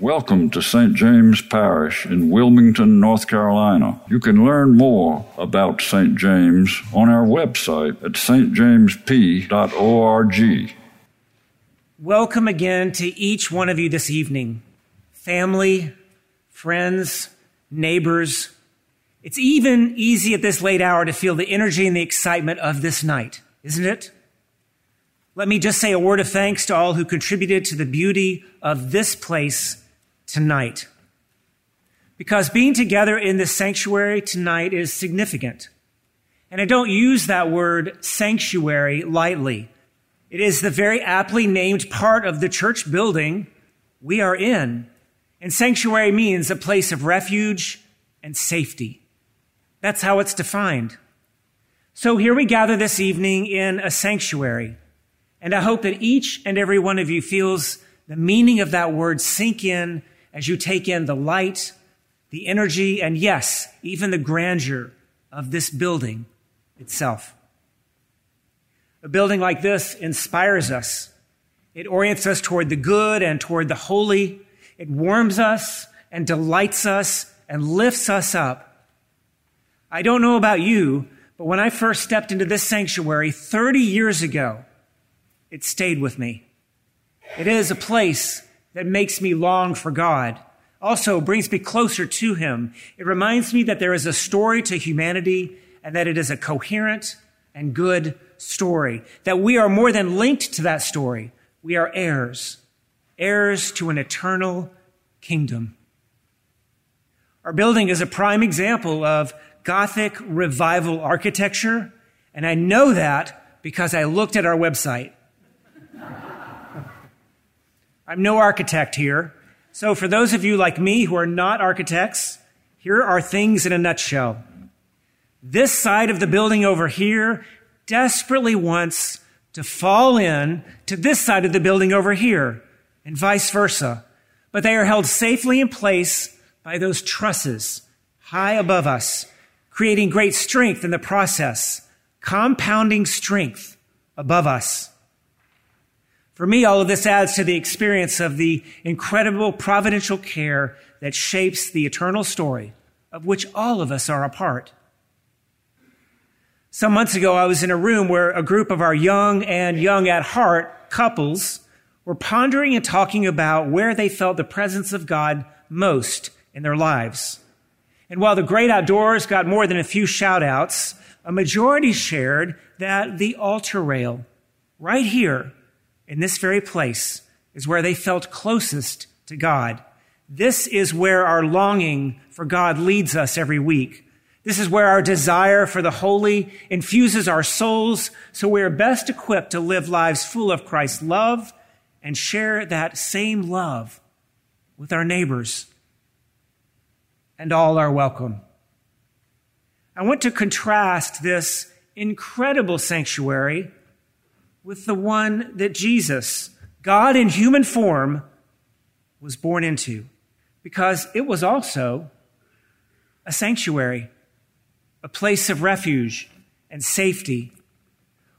Welcome to St. James Parish in Wilmington, North Carolina. You can learn more about St. James on our website at stjamesp.org. Welcome again to each one of you this evening family, friends, neighbors. It's even easy at this late hour to feel the energy and the excitement of this night, isn't it? Let me just say a word of thanks to all who contributed to the beauty of this place tonight. Because being together in this sanctuary tonight is significant. And I don't use that word sanctuary lightly. It is the very aptly named part of the church building we are in. And sanctuary means a place of refuge and safety. That's how it's defined. So here we gather this evening in a sanctuary. And I hope that each and every one of you feels the meaning of that word sink in as you take in the light, the energy, and yes, even the grandeur of this building itself. A building like this inspires us. It orients us toward the good and toward the holy. It warms us and delights us and lifts us up. I don't know about you, but when I first stepped into this sanctuary 30 years ago, it stayed with me. It is a place that makes me long for God. Also brings me closer to Him. It reminds me that there is a story to humanity and that it is a coherent and good story. That we are more than linked to that story. We are heirs, heirs to an eternal kingdom. Our building is a prime example of Gothic revival architecture, and I know that because I looked at our website. I'm no architect here. So for those of you like me who are not architects, here are things in a nutshell. This side of the building over here desperately wants to fall in to this side of the building over here and vice versa. But they are held safely in place by those trusses high above us, creating great strength in the process, compounding strength above us. For me, all of this adds to the experience of the incredible providential care that shapes the eternal story of which all of us are a part. Some months ago, I was in a room where a group of our young and young at heart couples were pondering and talking about where they felt the presence of God most in their lives. And while the great outdoors got more than a few shout outs, a majority shared that the altar rail right here in this very place is where they felt closest to God. This is where our longing for God leads us every week. This is where our desire for the holy infuses our souls so we are best equipped to live lives full of Christ's love and share that same love with our neighbors. And all are welcome. I want to contrast this incredible sanctuary with the one that Jesus, God in human form, was born into, because it was also a sanctuary, a place of refuge and safety.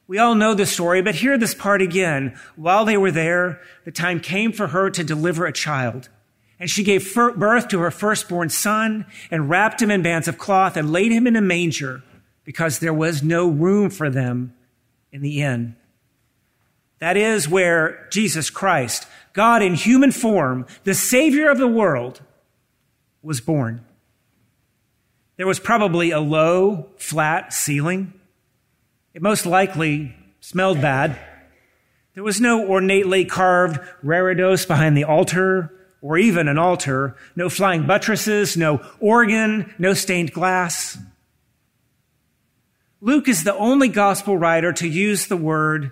We all know the story, but hear this part again. While they were there, the time came for her to deliver a child. And she gave birth to her firstborn son and wrapped him in bands of cloth and laid him in a manger because there was no room for them in the inn. That is where Jesus Christ, God in human form, the Savior of the world, was born. There was probably a low, flat ceiling. It most likely smelled bad. There was no ornately carved reredos behind the altar, or even an altar, no flying buttresses, no organ, no stained glass. Luke is the only gospel writer to use the word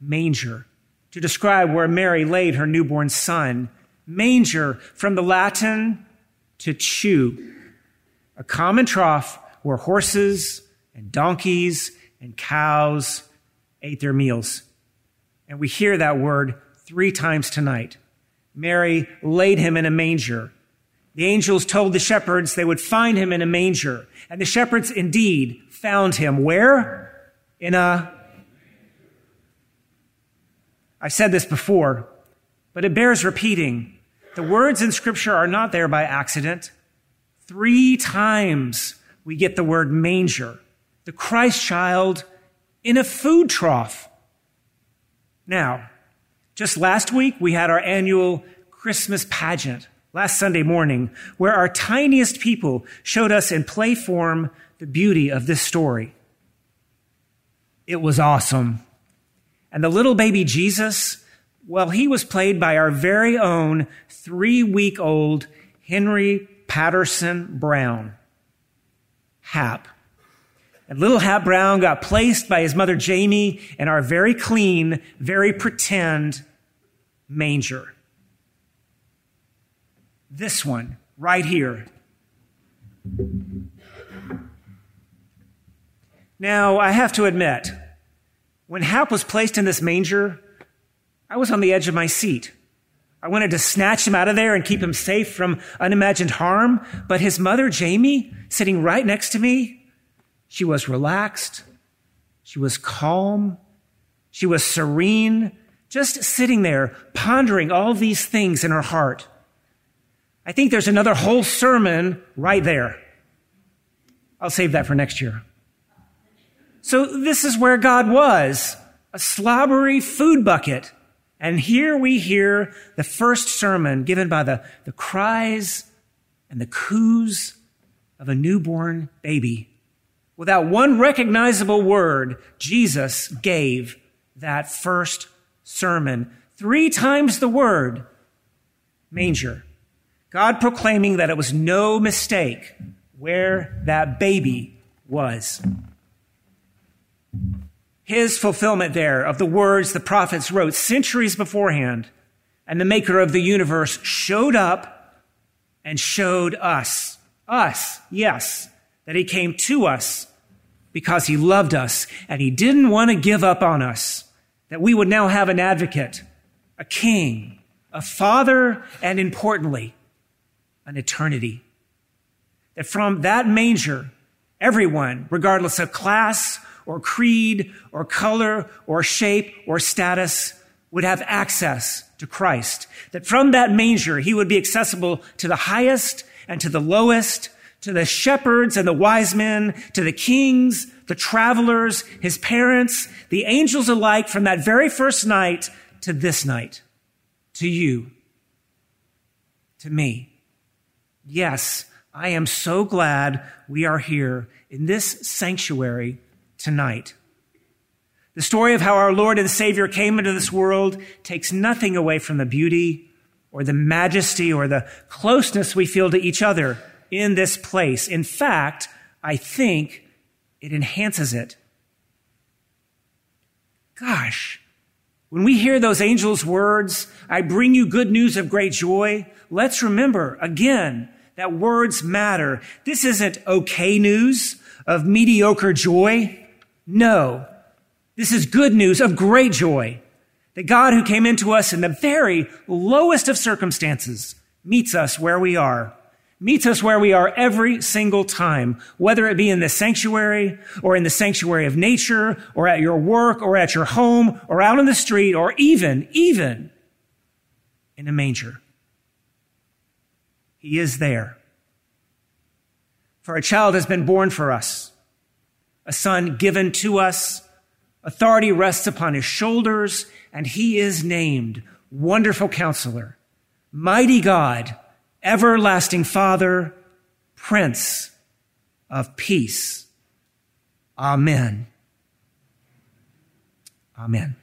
manger to describe where Mary laid her newborn son. Manger from the Latin to chew, a common trough where horses and donkeys and cows ate their meals. And we hear that word three times tonight. Mary laid him in a manger. The angels told the shepherds they would find him in a manger. And the shepherds indeed found him where? In a I've said this before, but it bears repeating. The words in Scripture are not there by accident. Three times we get the word manger, the Christ child in a food trough. Now, just last week we had our annual Christmas pageant last Sunday morning where our tiniest people showed us in play form the beauty of this story. It was awesome. And the little baby Jesus, well, he was played by our very own three week old Henry Patterson Brown. Hap. And little Hap Brown got placed by his mother Jamie in our very clean, very pretend manger. This one, right here. Now, I have to admit, when Hap was placed in this manger, I was on the edge of my seat. I wanted to snatch him out of there and keep him safe from unimagined harm, but his mother, Jamie, sitting right next to me, she was relaxed. She was calm. She was serene, just sitting there pondering all these things in her heart. I think there's another whole sermon right there. I'll save that for next year. So this is where God was, a slobbery food bucket. And here we hear the first sermon given by the, the cries and the coos of a newborn baby. Without one recognizable word, Jesus gave that first sermon. Three times the word, manger. God proclaiming that it was no mistake where that baby was. His fulfillment there of the words the prophets wrote centuries beforehand, and the maker of the universe showed up and showed us, us, yes, that he came to us because he loved us and he didn't want to give up on us, that we would now have an advocate, a king, a father, and importantly, an eternity. That from that manger, everyone, regardless of class or creed or color or shape or status, would have access to Christ. That from that manger, he would be accessible to the highest and to the lowest, to the shepherds and the wise men, to the kings, the travelers, his parents, the angels alike from that very first night to this night, to you, to me. Yes, I am so glad we are here in this sanctuary tonight. The story of how our Lord and Savior came into this world takes nothing away from the beauty or the majesty or the closeness we feel to each other in this place. In fact, I think it enhances it. Gosh, when we hear those angels' words, I bring you good news of great joy, let's remember again that words matter. This isn't okay news of mediocre joy. No, this is good news of great joy. That God who came into us in the very lowest of circumstances meets us where we are. Meets us where we are every single time, whether it be in the sanctuary or in the sanctuary of nature or at your work or at your home or out on the street or even, even in a manger. He is there. For a child has been born for us, a son given to us, authority rests upon his shoulders, and he is named Wonderful Counselor, Mighty God, Everlasting Father, Prince of Peace. Amen. Amen.